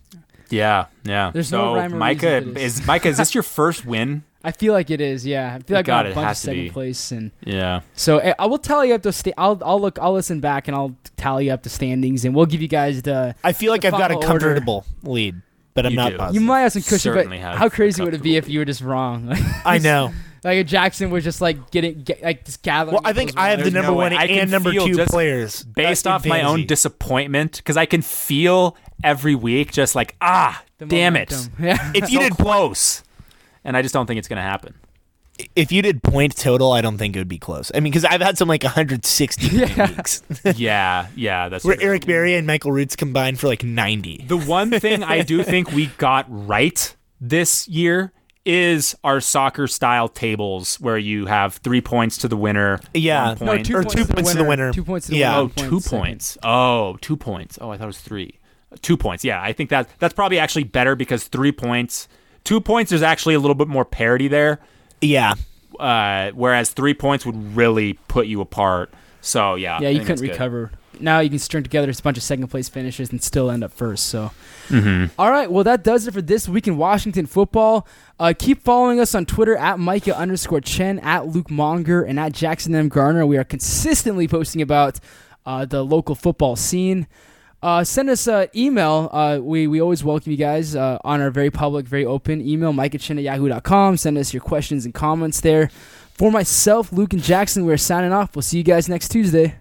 Yeah, yeah. There's so no rhyme or Micah reason is Micah. Is this your first win? I feel like it is. Yeah, I feel like God, I'm a it bunch of has to second be. place, and Yeah. so eh, I will tally up the. Sta- I'll I'll look. I'll listen back and I'll tally up the standings, and we'll give you guys the. I feel like I've got a final order. comfortable lead, but I'm You not do. positive. You might have some cushion, but Certainly have how crazy would it be if you were just wrong? I know. like if Jackson was just like getting get, like just gathering. Well, I think I have the number no one I can and number two players Based in off my own disappointment, because I can feel every week just like ah, the damn momentum. it, Yeah. if you so did close, and I just don't think it's gonna happen. if you did point total, I don't think it would be close. I mean, because I've had some like 160 Yeah. weeks yeah, yeah, that's where true. Eric Barriere and Michael Roots combined for like 90. The one thing I do think we got right this year is our soccer style tables where you have three points to the winner. Yeah. one No, point. or two points to the winner. Two points to the Yeah. winner. Oh, one point two second. points. Oh, two points. Oh, I thought it was three. Two points. Yeah, I think that that's probably actually better because three points, two points. There's actually a little bit more parity there, Yeah. uh, whereas three points would really put you apart. So yeah, Yeah, you think couldn't recover. Now you can string together a bunch of second place finishes and still end up first. So, Mm-hmm. all right, well that does it for this week in Washington football. Uh, keep following us on Twitter at Micah underscore Chen, at Luke Mounger, and at Jackson M Gardner. We are consistently posting about uh, the local football scene. Uh, send us an email. Uh, we, we always welcome you guys uh, on our very public, very open email, micahchin at yahoo.com. Send us your questions and comments there. For myself, Luke, and Jackson, we're signing off. We'll see you guys next Tuesday.